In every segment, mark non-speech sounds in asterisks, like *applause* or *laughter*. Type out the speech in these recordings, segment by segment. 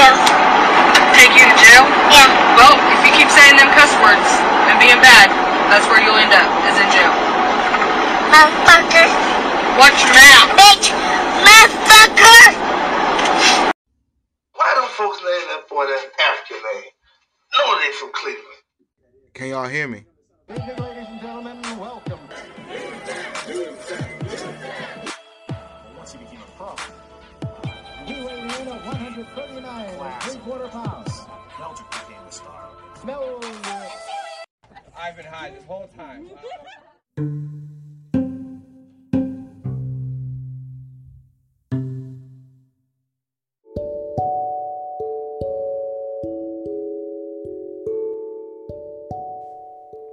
jail. Take you to jail? Yeah. Well, if you keep saying them cuss words and being bad, that's where you'll end up, is in jail. Motherfucker. Watch your mouth. Bitch. Motherfucker. Why don't folks name that boy that African name? No, they from Cleveland. Can y'all hear me? Ladies and gentlemen, welcome. Quarter pounds. Belgium became the star. Smell I've been high this whole time.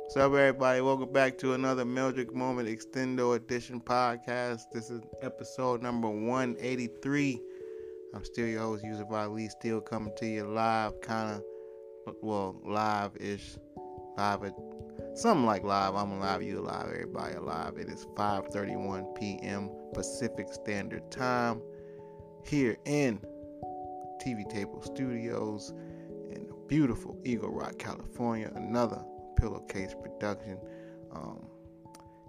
What's up, everybody? Welcome back to another Meldrick Moment Extendo Edition podcast. This is episode number 183. I'm still your host, User Lee, still coming to you live, kind of, well, live ish. Live at something like live. I'm alive, you alive, everybody alive. It is 5:31 p.m. Pacific Standard Time here in TV Table Studios in beautiful Eagle Rock, California. Another pillowcase production. Um,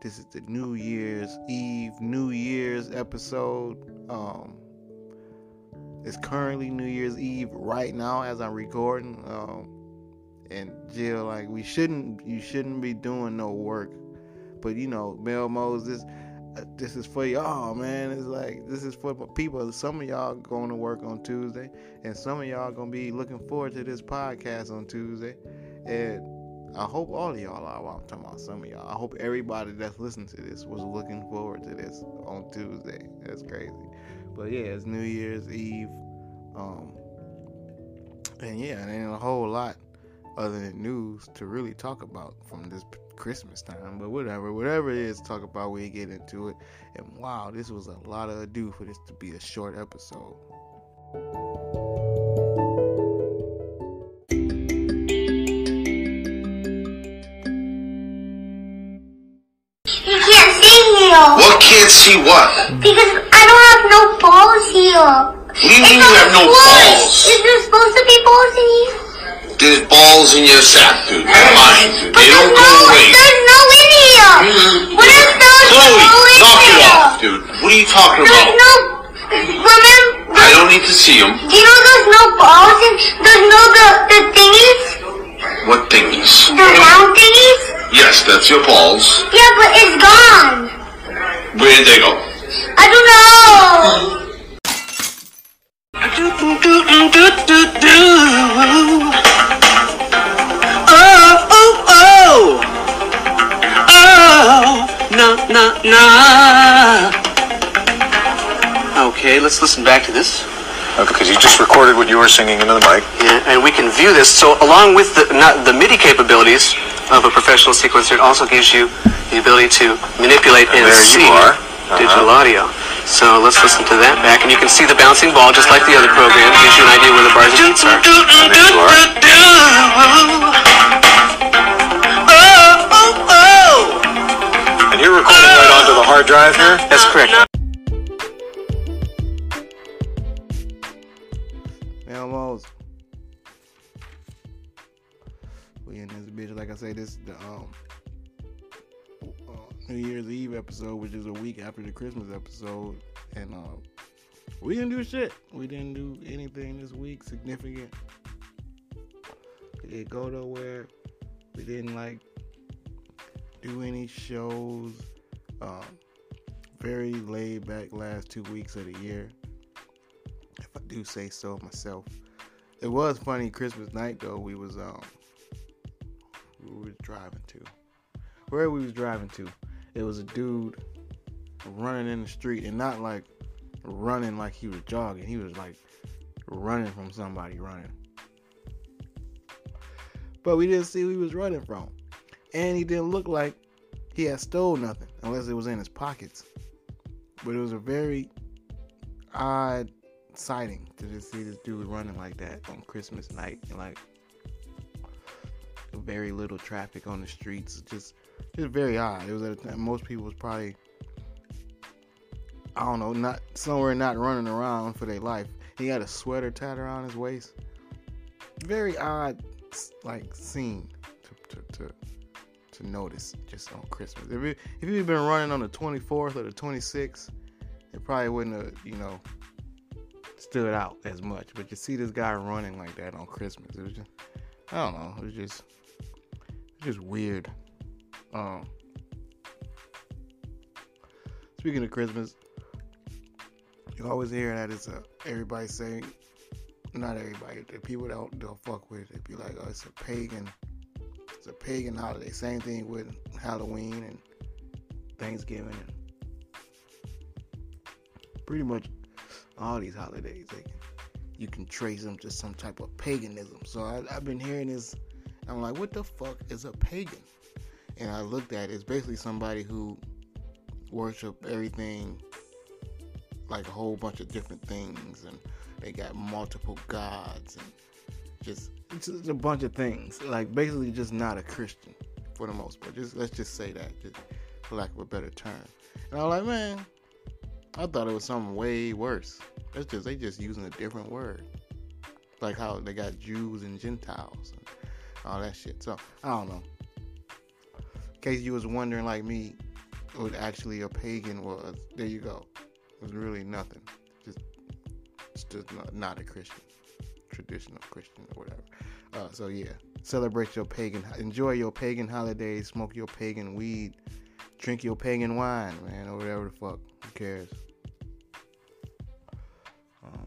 this is the New Year's Eve, New Year's episode. Um, it's currently New Year's Eve right now as I'm recording. Um, and Jill, like we shouldn't, you shouldn't be doing no work, but you know, Mel Moses. uh, This is for y'all, man. It's like this is for people. Some of y'all going to work on Tuesday, and some of y'all gonna be looking forward to this podcast on Tuesday. And I hope all of y'all are. Well, I'm talking about some of y'all. I hope everybody that's listening to this was looking forward to this on Tuesday. That's crazy. But yeah, it's New Year's Eve. Um, and yeah, and ain't a whole lot other than news to really talk about from this Christmas time. But whatever, whatever it is talk about, we get into it. And wow, this was a lot of ado for this to be a short episode. You can't see here. What can't see what? Because I don't have no balls here. What do you mean you have no balls? Is there supposed to be balls in here? There's balls in your sack, dude. Mine, dude. But They there's don't no, go away. there's no in here. Mm-hmm. What if there's Chloe, no in knock it off, dude. What are you talking There's about? no. Remember? I don't need to see them. Do you know there's no balls in? There's no the the thingies, What thingies? the round thingies. Yes, that's your balls. Yeah, but it's gone. Where did they go? I don't know. Oh, oh, oh. Oh. Okay, let's listen back to this. Okay, because you just recorded what you were singing into the mic. Yeah, and we can view this. So, along with the not the MIDI capabilities of a professional sequencer, it also gives you the ability to manipulate and, And there you are. Digital audio. So let's listen to that back, and you can see the bouncing ball just like the other program. Gives you an idea where the bars and beats are. And there you are. And you're recording right onto the hard drive here? That's correct. Mel Mose. We in this bitch, like I say, this the um New Year's Eve episode, which is a week after the Christmas episode, and uh, we didn't do shit. We didn't do anything this week significant. We didn't go nowhere. We didn't like do any shows. Um, very laid back last two weeks of the year if I do say so myself. It was funny Christmas night though. We was um we was driving to. Where we was driving to, it was a dude running in the street and not like running like he was jogging. He was like running from somebody running. But we didn't see who he was running from. And he didn't look like he had stole nothing unless it was in his pockets. But it was a very odd sighting to just see this dude running like that on Christmas night and like very little traffic on the streets. Just just very odd. It was at a time most people was probably I don't know, not somewhere not running around for their life. He had a sweater tied around his waist. Very odd, like scene to to to, to notice just on Christmas. If it, if he'd been running on the 24th or the 26th, it probably wouldn't have, you know, stood out as much. But you see this guy running like that on Christmas, it was just, I don't know, it was just, it was just weird. Um, speaking of Christmas, you always hear that it's a everybody saying, not everybody, the people don't, don't fuck with it, be like, oh, it's a pagan, it's a pagan holiday. Same thing with Halloween and Thanksgiving and pretty much all these holidays. You can trace them to some type of paganism. So I, I've been hearing this. I'm like, what the fuck is a pagan? And I looked at it. It's basically somebody who worship everything like a whole bunch of different things and they got multiple gods and just just a bunch of things. Like basically just not a christian for the most part. Just let's just say that just for lack of a better term. And i was like man i thought it was something way worse. That's just they just using a different word. Like how they got jews and gentiles and all that shit. So i don't know case you was wondering like me what actually a pagan was there you go it was really nothing. Just, it's just not, not a Christian, traditional Christian or whatever. Uh, so yeah, celebrate your pagan, enjoy your pagan holidays, smoke your pagan weed, drink your pagan wine, man, or whatever the fuck. Who cares? Um,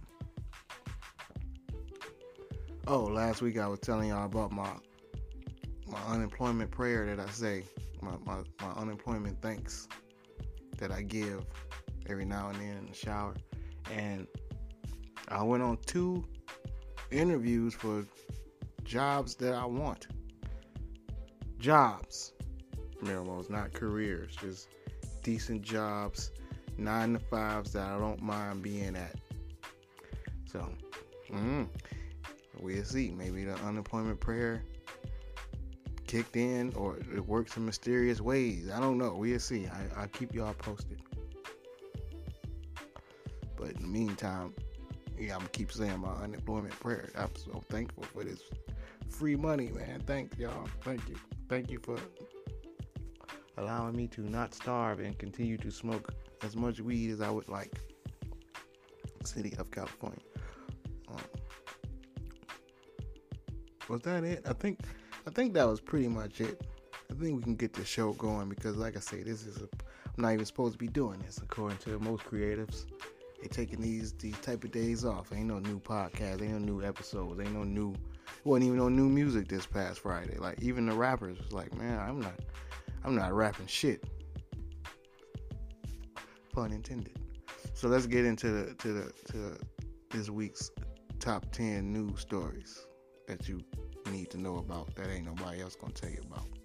oh, last week I was telling y'all about my my unemployment prayer that I say, my, my, my unemployment thanks that I give every now and then in the shower. And I went on two interviews for jobs that I want. Jobs. Miramos, not careers, just decent jobs, nine to fives that I don't mind being at. So, mm, we'll see. Maybe the unemployment prayer kicked in or it works in mysterious ways. I don't know. We'll see. I, I'll keep y'all posted. But in the meantime, yeah, I'm gonna keep saying my unemployment prayer. I'm so thankful for this free money, man. Thank y'all. Thank you. Thank you for allowing me to not starve and continue to smoke as much weed as I would like. City of California. Um, was that it? I think I think that was pretty much it. I think we can get the show going because, like I say, this is a. I'm not even supposed to be doing this according to most creatives They're taking these these type of days off. Ain't no new podcast, ain't no new episodes, ain't no new wasn't even no new music this past Friday. Like even the rappers was like, man, I'm not I'm not rapping shit. Pun intended. So let's get into the to the to this week's top ten news stories that you need to know about that ain't nobody else gonna tell you about.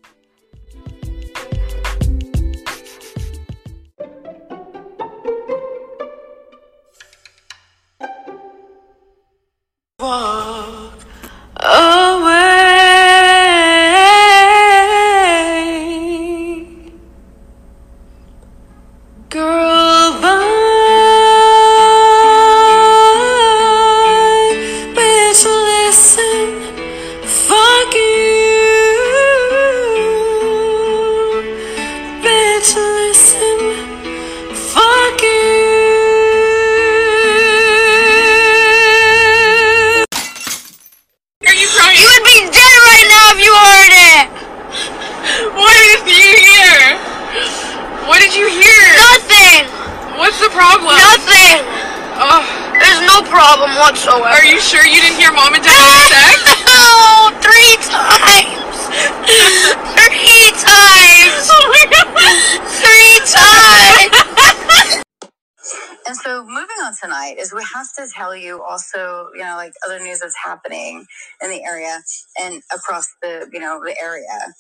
Happening in the area and across the you know the area.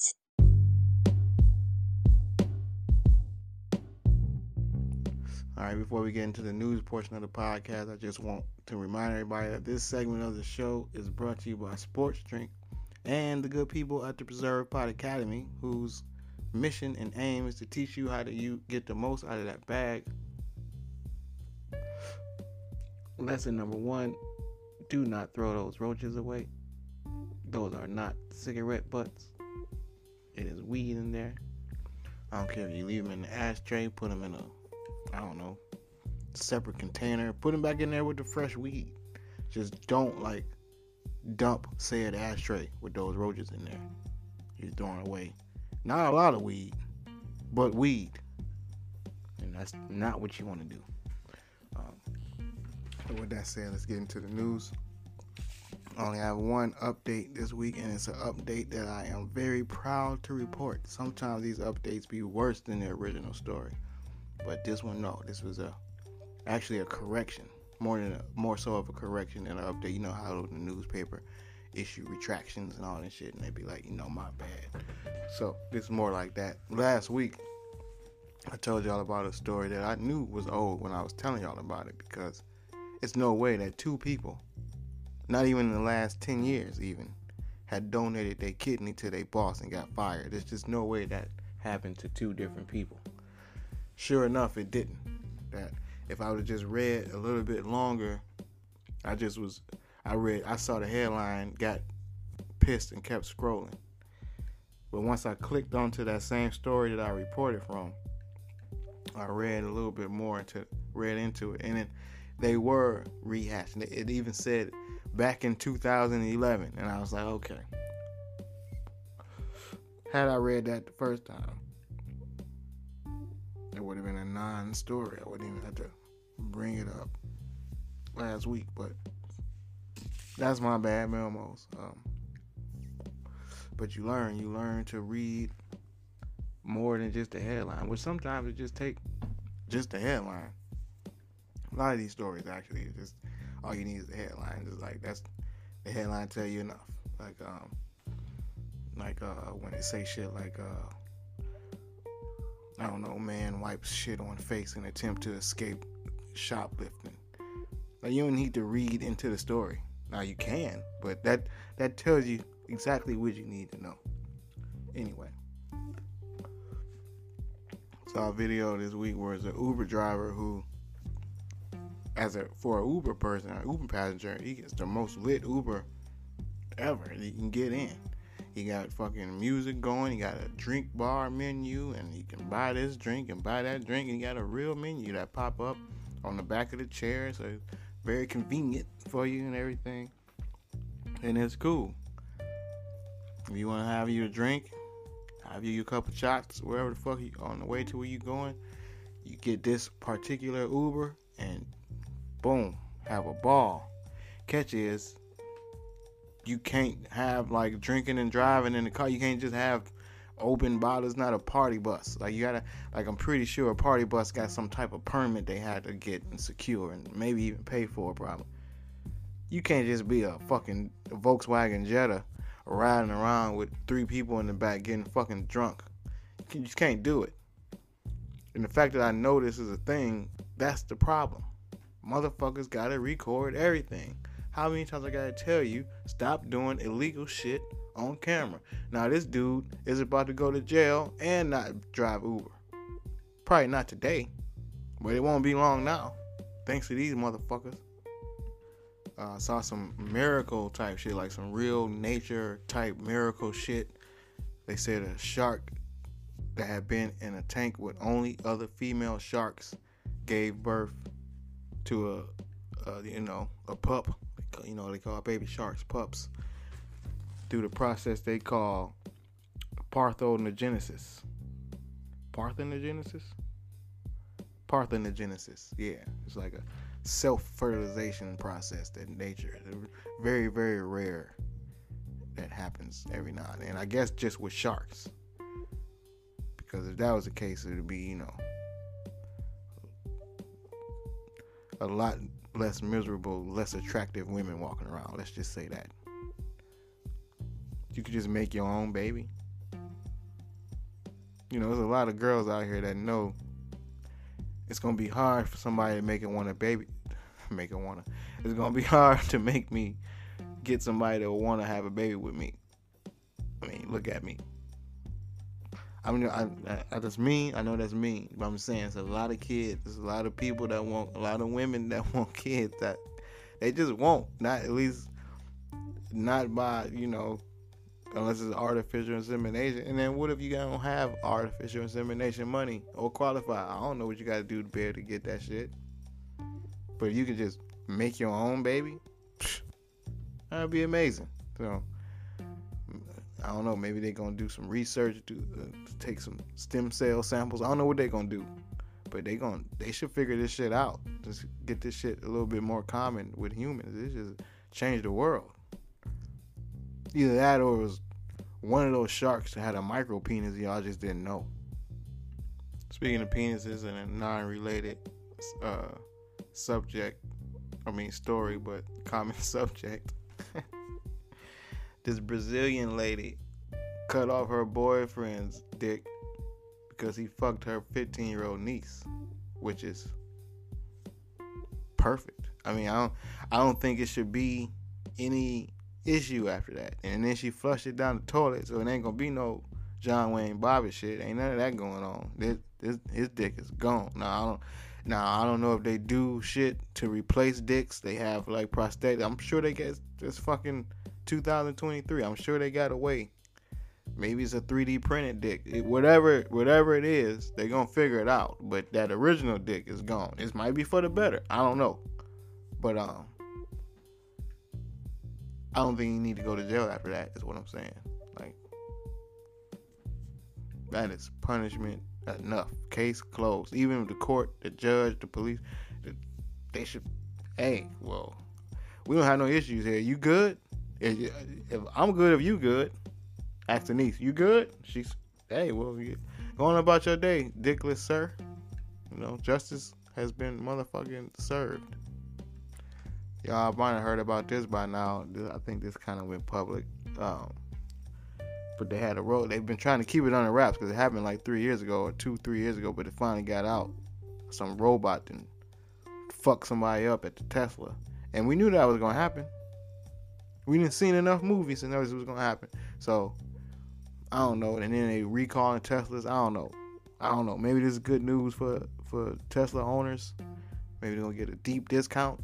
All right, before we get into the news portion of the podcast, I just want to remind everybody that this segment of the show is brought to you by Sports Drink and the good people at the Preserve Pot Academy, whose mission and aim is to teach you how to you get the most out of that bag lesson number one do not throw those roaches away. Those are not cigarette butts. It is weed in there. I don't care if you leave them in the ashtray, put them in a, I don't know, separate container, put them back in there with the fresh weed. Just don't like dump said ashtray with those roaches in there. You're throwing away not a lot of weed, but weed. And that's not what you want to do. So with that said, let's get into the news. I only have one update this week, and it's an update that I am very proud to report. Sometimes these updates be worse than the original story, but this one, no, this was a actually a correction, more than a, more so of a correction than an update. You know how the newspaper issue retractions and all that shit, and they be like, you know, my bad. So this is more like that. Last week, I told y'all about a story that I knew was old when I was telling y'all about it because it's no way that two people not even in the last 10 years even had donated their kidney to their boss and got fired. There's just no way that happened to two different people. Sure enough it didn't. That if i would have just read a little bit longer i just was i read i saw the headline got pissed and kept scrolling. But once i clicked onto that same story that i reported from i read a little bit more into read into it. And it, they were rehashing it, it even said back in 2011. And I was like, okay. Had I read that the first time, it would have been a non story. I wouldn't even have to bring it up last week. But that's my bad, Melmos. Um, but you learn, you learn to read more than just the headline, which sometimes it just take just the headline. A lot of these stories actually just all you need is the headline. Just like that's the headline tell you enough. Like um, like uh, when they say shit like uh, I don't know, man wipes shit on face in attempt to escape shoplifting. Now you don't need to read into the story. Now you can, but that that tells you exactly what you need to know. Anyway. Saw a video this week where it's an Uber driver who as a for an Uber person, an Uber passenger, he gets the most lit Uber ever you can get in. He got fucking music going. He got a drink bar menu, and he can buy this drink and buy that drink. And he got a real menu that pop up on the back of the chair, so very convenient for you and everything. And it's cool. If you want to have you a drink, have you a couple shots, wherever the fuck you on the way to where you going, you get this particular Uber and boom, have a ball. Catch is you can't have like drinking and driving in the car. You can't just have open bottles, not a party bus. Like you gotta like I'm pretty sure a party bus got some type of permit they had to get and secure and maybe even pay for probably. You can't just be a fucking Volkswagen Jetta riding around with three people in the back getting fucking drunk. You just can't do it. And the fact that I know this is a thing, that's the problem motherfuckers gotta record everything. How many times I gotta tell you, stop doing illegal shit on camera? Now, this dude is about to go to jail and not drive Uber. Probably not today, but it won't be long now. Thanks to these motherfuckers. Uh, saw some miracle type shit, like some real nature type miracle shit. They said a shark that had been in a tank with only other female sharks gave birth to a, a you know a pup. You know they call baby sharks pups through the process they call parthenogenesis. Parthenogenesis. Parthenogenesis. Yeah, it's like a self-fertilization process that nature very very rare that happens every now and then. I guess just with sharks. Because if that was the case, it would be, you know, a lot less miserable, less attractive women walking around. Let's just say that. You could just make your own baby. You know, there's a lot of girls out here that know it's gonna be hard for somebody to make it want a baby. *laughs* Make it wanna. It's gonna be *laughs* hard to make me get somebody to wanna have a baby with me. I mean, look at me. I mean, I, I, that's mean. I know that's mean, but I'm saying it's a lot of kids. There's a lot of people that want, a lot of women that *laughs* want kids that they just won't. Not at least, not by you know, unless it's artificial insemination. And then what if you don't have artificial insemination money or qualify? I don't know what you got to do to be able to get that shit. But you can just make your own baby, that'd be amazing. So. I don't know. Maybe they're gonna do some research to, uh, take some stem cell samples. I don't know what they're gonna do, but they going they should figure this shit out. Just get this shit a little bit more common with humans. This just change the world. Either that or it was one of those sharks that had a micro penis. Y'all just didn't know. Speaking of penises and a non-related uh, subject, I mean story, but common *laughs* subject this Brazilian lady cut off her boyfriend's dick because he fucked her 15 year old niece, which is perfect. I mean, I don't, I don't think it should be any issue after that. And then she flushed it down the toilet, so it ain't gonna be no John Wayne Bobbitt shit. Ain't none of that going on. This, this, his dick is gone. Now I don't. Now I don't know if they do shit to replace dicks. They have like prosthetic. I'm sure they get this fucking 2023. I'm sure they got a way. Maybe it's a 3D printed dick. It, whatever, whatever it is, they're gonna figure it out. But that original dick is gone. This might be for the better. I don't know. But um, I don't think you need to go to jail after that. Is what I'm saying. Like that is punishment enough. Case closed. Even the court, the judge, the police, they should. Hey, well, we don't have no issues here. You good? If, if I'm good, if you good, ask Denise, you good? She's, hey, well, you, going about your day, dickless sir. You know, justice has been motherfucking served. Y'all might have heard about this by now. I think this kind of went public. Um, but they had a road. They've been trying to keep it under wraps because it happened like three years ago or two, three years ago. But it finally got out. Some robot and fuck somebody up at the Tesla, and we knew that was gonna happen. We didn't seen enough movies to know this was gonna happen. So I don't know. And then they recalling Teslas. I don't know. I don't know. Maybe this is good news for for Tesla owners. Maybe they're gonna get a deep discount.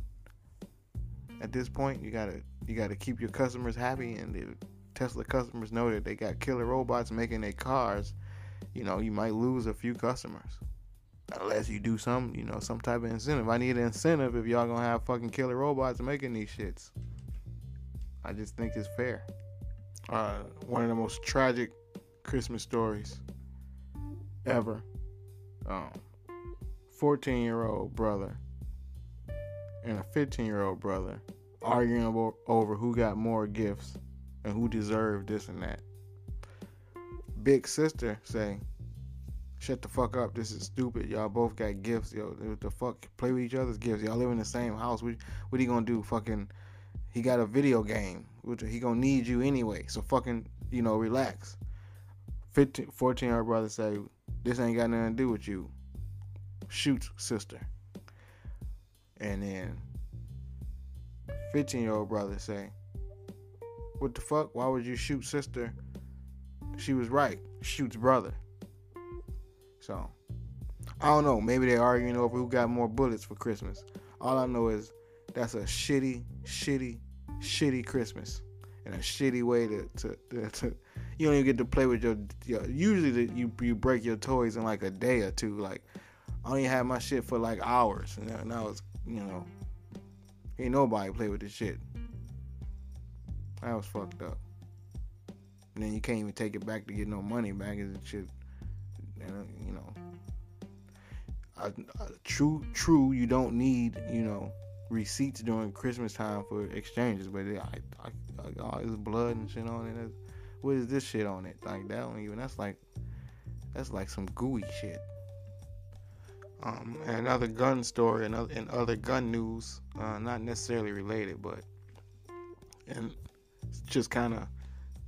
At this point, you gotta you gotta keep your customers happy, and the Tesla customers know that they got killer robots making their cars. You know, you might lose a few customers unless you do some, you know, some type of incentive. I need an incentive if y'all gonna have fucking killer robots making these shits. I just think it's fair. Uh, one of the most tragic Christmas stories ever. Um, 14 year old brother and a 15 year old brother arguing over, who got more gifts and who deserved this and that. Big sister saying, Shut the fuck up. This is stupid. Y'all both got gifts. Yo, the fuck? Play with each other's gifts. Y'all live in the same house. What, what are you gonna do? Fucking he got a video game. Which he gonna need you anyway. So fucking, you know, relax. 15, 14 year old brother say, this ain't got nothing to do with you. Shoot sister. And then 15 year old brother say, what the fuck? Why would you shoot sister? She was right. Shoots brother. So, I don't know. Maybe they're arguing over who got more bullets for Christmas. All I know is that's a shitty, shitty, shitty Christmas and a shitty way to, to, to, you don't even get to play with your, your usually the, you you break your toys in like a day or two like I only had my shit for like hours and now it's you know ain't nobody play with this shit. That was fucked up. And then you can't even take it back to get no money back and shit. And, uh, you know true true you don't need you know receipts during Christmas time for exchanges, but it, I, I, I, all this blood and shit on it. What is this shit on it? Like that don't even. That's like that's like some gooey shit. Um, another gun story and other, and other gun news, uh, not necessarily related, but and it's just kind of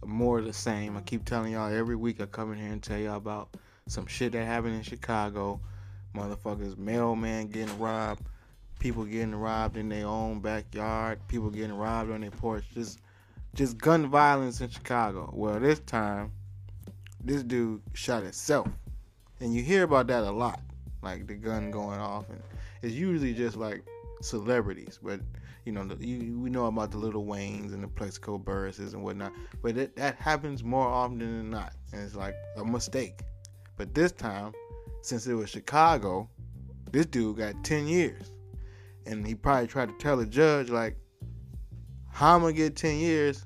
more of the same. I keep telling y'all every week I come in here and tell y'all about some shit that happened in Chicago. Motherfuckers, mailman getting robbed people getting robbed in their own backyard, people getting robbed on their porch, just just gun violence in Chicago. Well, this time this dude shot himself, and you hear about that a lot, like the gun going off, and it's usually just like celebrities, but you know, you, we know about the Little Waynes and the Plaxico Burresses and whatnot, but it, that happens more often than not, and it's like a mistake. But this time, since it was Chicago, this dude got 10 years. And he probably tried to tell the judge, like, how I'm gonna get 10 years?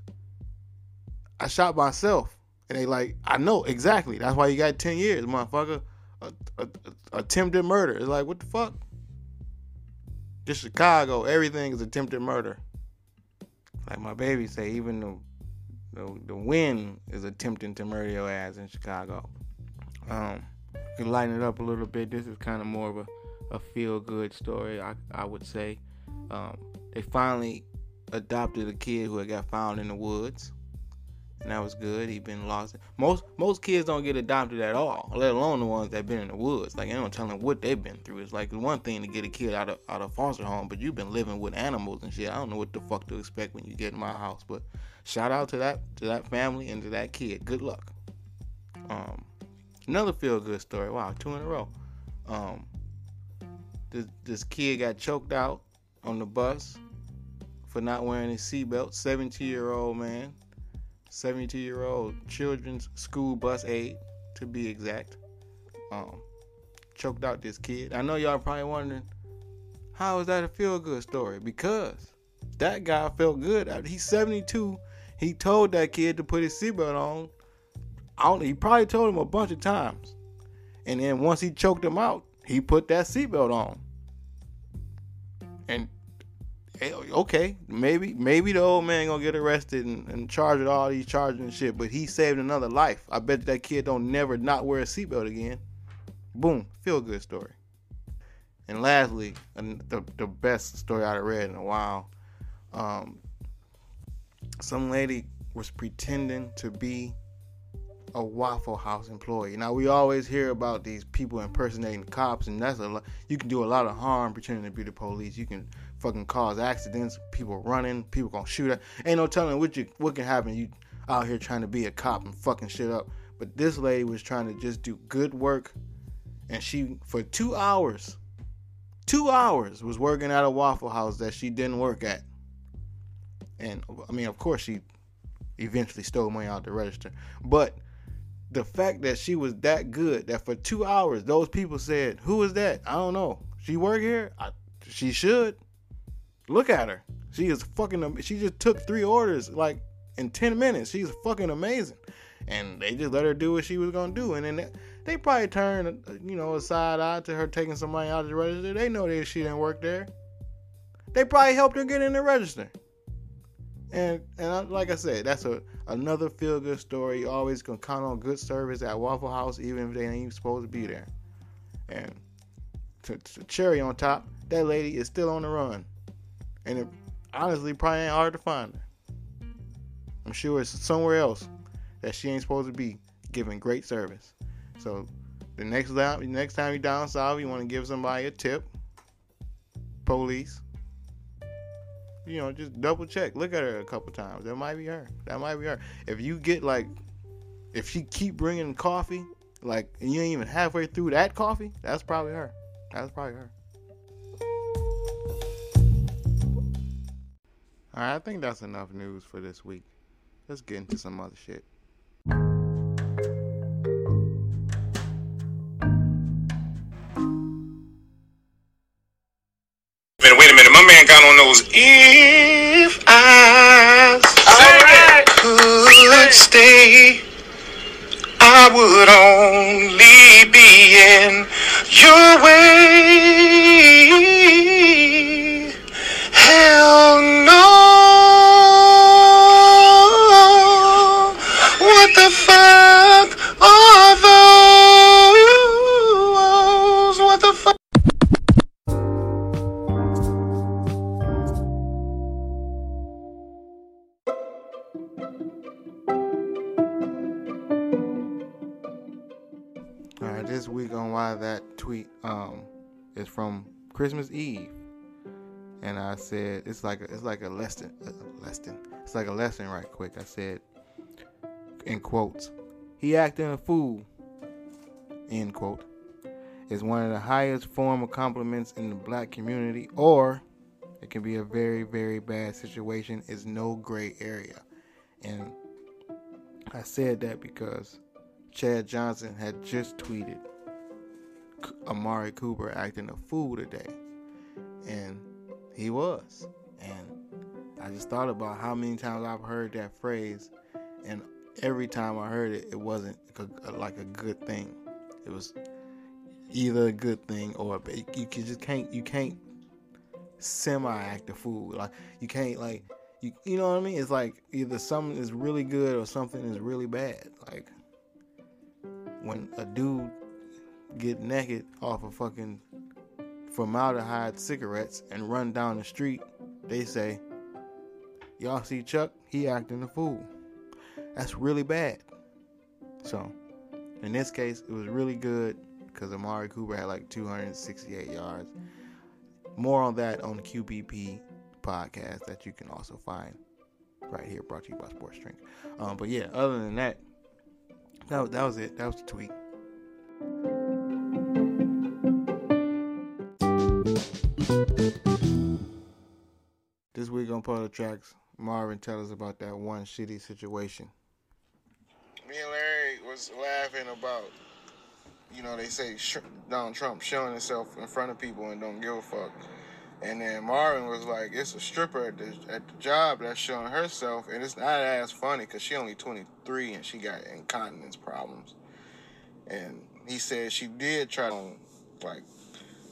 I shot myself. And they like, I know exactly. That's why you got 10 years, motherfucker. A, a, a, attempted murder. It's like, what the fuck? Just Chicago, everything is attempted murder. Like my baby say, even the the, the wind is attempting to murder your ass in Chicago. Um, you lighten it up a little bit. This is kind of more of a, a feel good story, I, I would say. Um, they finally adopted a kid who had got found in the woods and that was good. He'd been lost. Most most kids don't get adopted at all, let alone the ones that been in the woods. Like they don't tell them what they've been through. It's like one thing to get a kid out of out of foster home, but you've been living with animals and shit. I don't know what the fuck to expect when you get in my house. But shout out to that to that family and to that kid. Good luck. Um, another feel good story. Wow, two in a row. Um, this this kid got choked out on the bus for not wearing his seatbelt. 17 year old man 72 year old children's school bus aide, to be exact, um, choked out this kid. I know y'all probably wondering, how is that a feel good story? Because that guy felt good. He's 72. He told that kid to put his seatbelt on. I don't, he probably told him a bunch of times. And then once he choked him out, he put that seatbelt on. And okay, maybe maybe the old man gonna get arrested and, and charged with all these charges and shit, but he saved another life. I bet that kid don't never not wear a seatbelt again. Boom, feel good story. And lastly, the the best story I've read in a while. Um, some lady was pretending to be a Waffle House employee. Now we always hear about these people impersonating cops, and that's a lot. You can do a lot of harm pretending to be the police. You can fucking cause accidents, people running, people gonna shoot at. Ain't no telling what you what can happen. You out here trying to be a cop and fucking shit up. But this lady was trying to just do good work, and she for two hours, two hours was working at a Waffle House that she didn't work at. And I mean, of course, she eventually stole money out the register, but the fact that she was that good that for two hours those people said, "Who is that? I don't know. She work here. I, she should." Look at her. She is fucking. She just took three orders like in ten minutes. She's fucking amazing. And they just let her do what she was gonna do. And then they, they probably turned, uh, you know, a side eye to her taking some money out of the register. They know that she didn't work there. They probably helped her get in the register. And and I, like I said, that's a another feel good story. You always can count on good service at Waffle House, even if they ain't even supposed to be there. And to, to cherry on top, that lady is still on the run and it honestly probably ain't hard to find her. I'm sure it's somewhere else that she ain't supposed to be giving great service. So the next time, next time you down south, you want to give somebody a tip. Police, you know, just double check. Look at her a couple times. That might be her. That might be her. If you get like, if she keep bringing coffee, like, and you ain't even halfway through that coffee, that's probably her. That's probably her. Alright, I think that's enough news for this week. Let's get into some other shit. Those. If I could stay, I would only be in your way. From Christmas Eve, and I said it's like a, it's like a lesson, a lesson. It's like a lesson, right quick. I said in quotes, He acting a fool. End quote. Is one of the highest form of compliments in the black community, or it can be a very, very bad situation. Is no gray area. And I said that because Chad Johnson had just tweeted Amari Cooper acting a fool today. And he was. And I just thought about how many times I've heard that phrase, and every time I heard it, it wasn't like a good thing. It was either a good thing or you just can't you can't semi act a fool. Like you can't like you you know what I mean? It's like either something is really good or something is really bad. Like when a dude get naked off of fucking formaldehyde cigarettes and run down the street, they say, Y'all see Chuck? He acting a fool. That's really bad. So, in this case, it was really good because Amari Cooper had like 268 yards. More on that on QBP podcast that you can also find right here, brought to you by Sports Drink. Um, but yeah, other than that, that, that was it. That was the tweet. This week on Puddle Tracks, Marvin tell us about that one shitty situation. Me and Larry was laughing about, you know, they say Donald Trump showing himself in front of people and don't give a fuck. And then Marvin was like, it's a stripper at the, at the job that's showing herself, and it's not as funny because she only 23 and she got incontinence problems. And he said she did try to, like,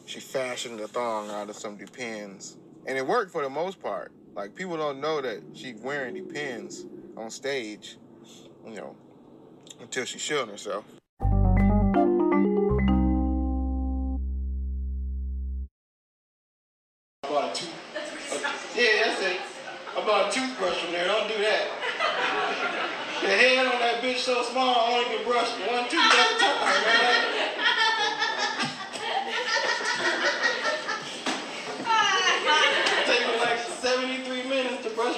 she fashioned a thong out of some depends. And it worked for the most part. Like, people don't know that she's wearing depends on stage, you know, until she's showing herself. Toothbrush from there. Don't do that. The head on that bitch so small, I only can brush one tooth at a time, man.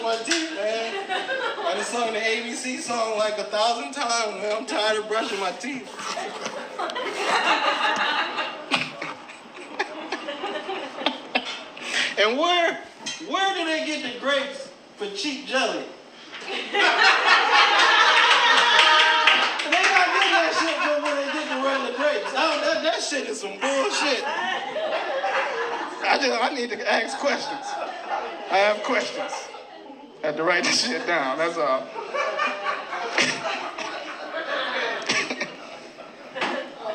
My teeth, man. I done sung the ABC song like a thousand times, man. I'm tired of brushing my teeth. *laughs* And where where do they get the grapes for cheap jelly? *laughs* That, that shit is some bullshit. I just I need to ask questions. I have questions. I have to write this shit down, that's all.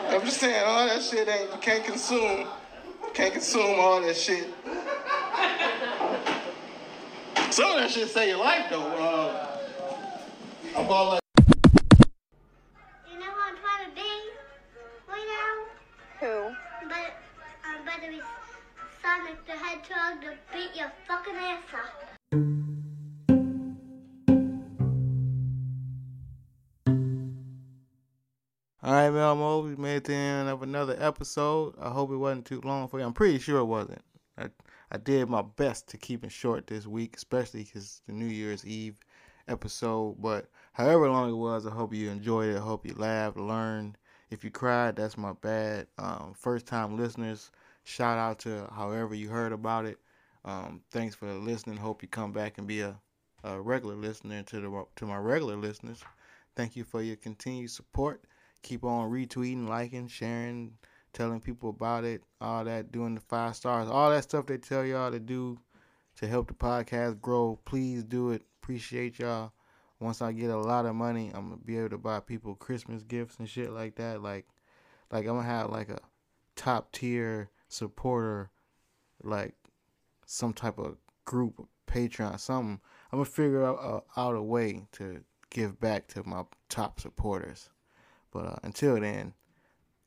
I'm just saying, all that shit ain't you can't consume can't consume all that shit. Some of that shit save your life though. Uh, I bought like You know what I'm trying to be right now? Who? But I'm better be Sonic the Hedgehog to beat your fucking ass up. Right, Melmo, we the end of another episode. I hope it wasn't too long for you. I'm pretty sure it wasn't. I, I did my best to keep it short this week, especially because the New Year's Eve episode. But however long it was, I hope you enjoyed it. I hope you laughed, learned. If you cried, that's my bad. Um, first time listeners, shout out to however you heard about it. Um, thanks for listening. Hope you come back and be a, a regular listener to the to my regular listeners. Thank you for your continued support. Keep on retweeting, liking, sharing, telling people about it, all that, doing the five stars, all that stuff they tell y'all to do to help the podcast grow. Please do it. Appreciate y'all. Once I get a lot of money, I'm gonna be able to buy people Christmas gifts and shit like that. Like, like I'm gonna have like a top tier supporter, like some type of group, Patreon, something. I'm gonna figure out, out a way to give back to my top supporters. But uh, until then,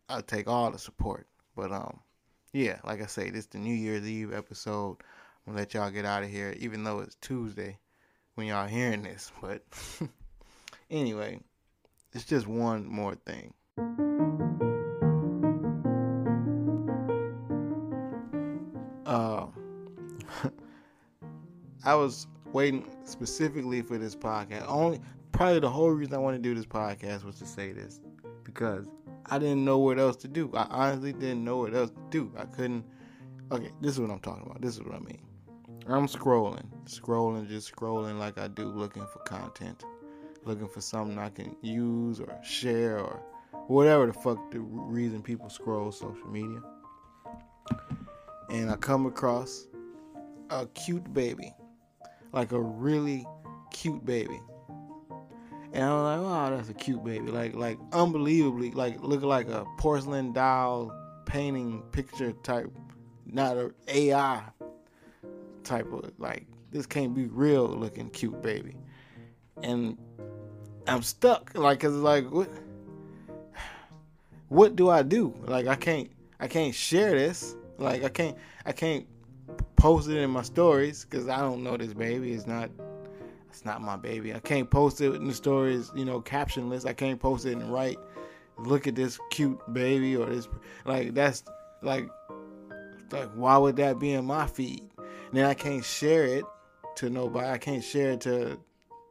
I'll take all the support. But um, yeah, like I say, this is the New Year's Eve episode. I'm gonna let y'all get out of here, even though it's Tuesday when y'all hearing this. But *laughs* anyway, it's just one more thing. Uh, *laughs* I was waiting specifically for this podcast. Only probably the whole reason I want to do this podcast was to say this because I didn't know what else to do. I honestly didn't know what else to do. I couldn't. Okay, this is what I'm talking about. This is what I mean. I'm scrolling, scrolling, just scrolling like I do, looking for content, looking for something I can use or share or whatever the fuck the reason people scroll social media. And I come across a cute baby, like a really cute baby. And I was like, wow, that's a cute baby. Like, like unbelievably, like looking like a porcelain doll painting picture type, not a AI type of like this can't be real looking cute baby. And I'm stuck, like, cause like what, what do I do? Like, I can't, I can't share this. Like, I can't, I can't post it in my stories because I don't know this baby. It's not it's not my baby. I can't post it in the stories, you know, captionless. I can't post it and write, look at this cute baby or this like that's like like why would that be in my feed? And then I can't share it to nobody. I can't share it to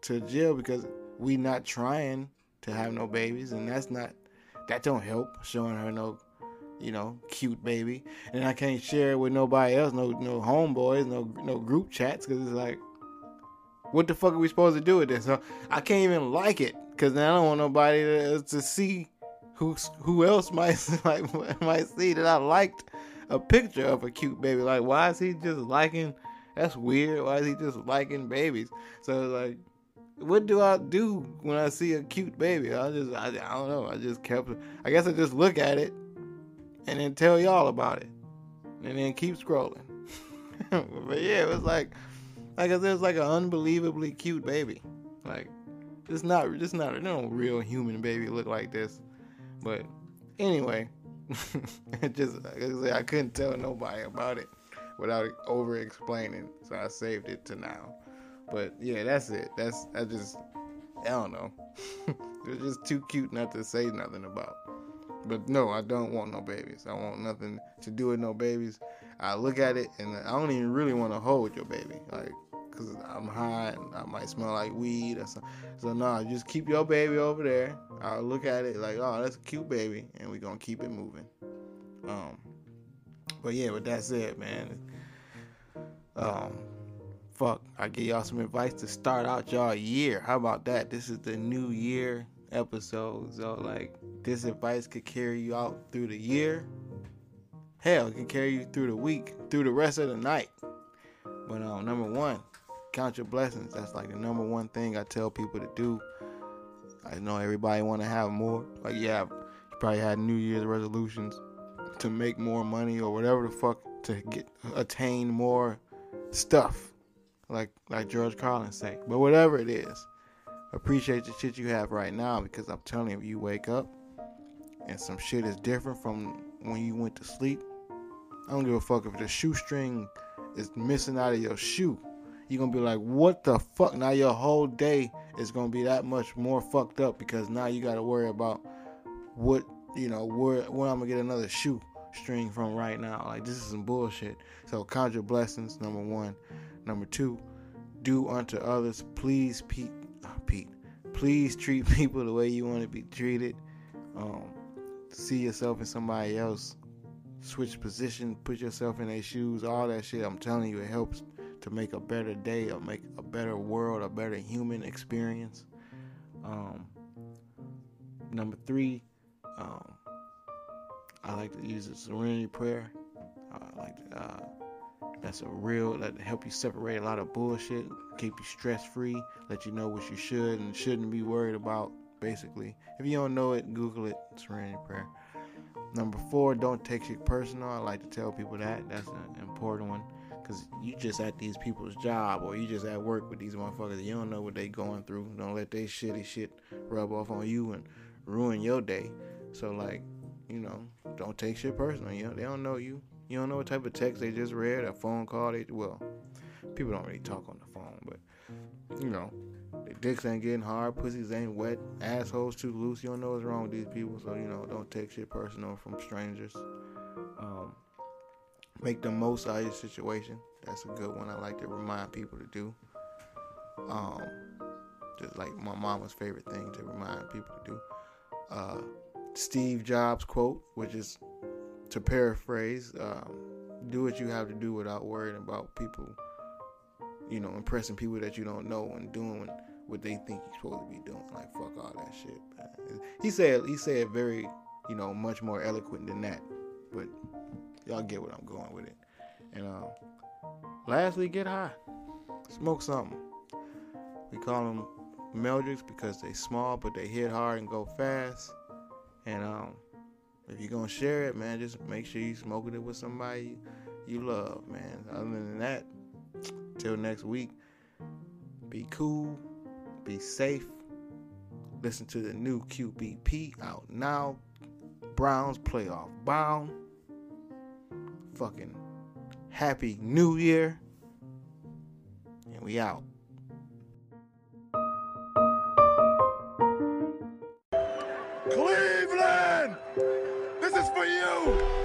to Jill because we not trying to have no babies and that's not that don't help showing her no you know, cute baby. And I can't share it with nobody else, no no homeboys, no no group chats cuz it's like what the fuck are we supposed to do with this? I can't even like it because I don't want nobody to, to see who who else *laughs* might like might see that I liked a picture of a cute baby. Like, why is he just liking? That's weird. Why is he just liking babies? So like, what do I do when I see a cute baby? I just I, I don't know. I just kept. I guess I just look at it and then tell y'all about it, and then keep scrolling. *laughs* but yeah, it was like like I said, it's like an unbelievably cute baby. Like it's not it's not a no real human baby look like this. But anyway, *laughs* it just like I, said, I couldn't tell nobody about it without over explaining, so I saved it to now. But yeah, that's it. That's I just I don't know. *laughs* it's just too cute not to say nothing about. But no, I don't want no babies. I want nothing to do with no babies. I look at it and I don't even really want to hold your baby. Like because I'm high and I might smell like weed or something. So no, just keep your baby over there. I'll look at it like, oh, that's a cute baby, and we're gonna keep it moving. Um, but yeah, but that's it, man. Um, fuck, I give y'all some advice to start out y'all year. How about that? This is the new year episode, so like this advice could carry you out through the year. Hell, it can carry you through the week, through the rest of the night. But um, number one, count your blessings. That's like the number one thing I tell people to do. I know everybody want to have more. Like yeah, you probably had New Year's resolutions to make more money or whatever the fuck to get attain more stuff. Like like George Carlin say. But whatever it is, appreciate the shit you have right now because I'm telling you, if you wake up and some shit is different from when you went to sleep, I don't give a fuck if the shoestring is missing out of your shoe you're gonna be like, what the fuck? Now your whole day is gonna be that much more fucked up because now you gotta worry about what you know where where I'm gonna get another shoe string from right now. Like this is some bullshit. So count your blessings. Number one. Number two, do unto others. Please, Pete. Oh, Pete. Please treat *laughs* people the way you want to be treated. Um, see yourself in somebody else. Switch position. Put yourself in their shoes. All that shit. I'm telling you, it helps to make a better day or make a better world, a better human experience. Um, number three, um, I like to use a serenity prayer. I like to, uh, that's a real that help you separate a lot of bullshit, keep you stress free, let you know what you should and shouldn't be worried about. Basically, if you don't know it, Google it. Serenity prayer. Number four, don't take shit personal. I like to tell people that that's an important one because you just at these people's job or you just at work with these motherfuckers. You don't know what they going through. Don't let their shitty shit rub off on you and ruin your day. So like, you know, don't take shit personal. You know, they don't know you. You don't know what type of text they just read, a phone call. They well, people don't really talk on the phone, but you know, dicks ain't getting hard, pussies ain't wet, assholes too loose. You don't know what's wrong with these people, so you know, don't take shit personal from strangers. Make the most out of your situation. That's a good one I like to remind people to do. Um, just like my mama's favorite thing to remind people to do. Uh, Steve Jobs quote, which is to paraphrase, um, do what you have to do without worrying about people, you know, impressing people that you don't know and doing what they think you're supposed to be doing. Like fuck all that shit. Man. He said he said very, you know, much more eloquent than that, but y'all get what I'm going with it. And uh, lastly, get high, smoke something. We call them Meldricks because they small but they hit hard and go fast. And um, if you're gonna share it, man, just make sure you smoking it with somebody you love, man. Other than that, till next week, be cool, be safe. Listen to the new QBP out now. Browns playoff bound. Fucking happy new year. And we out. Cleveland! This is for you!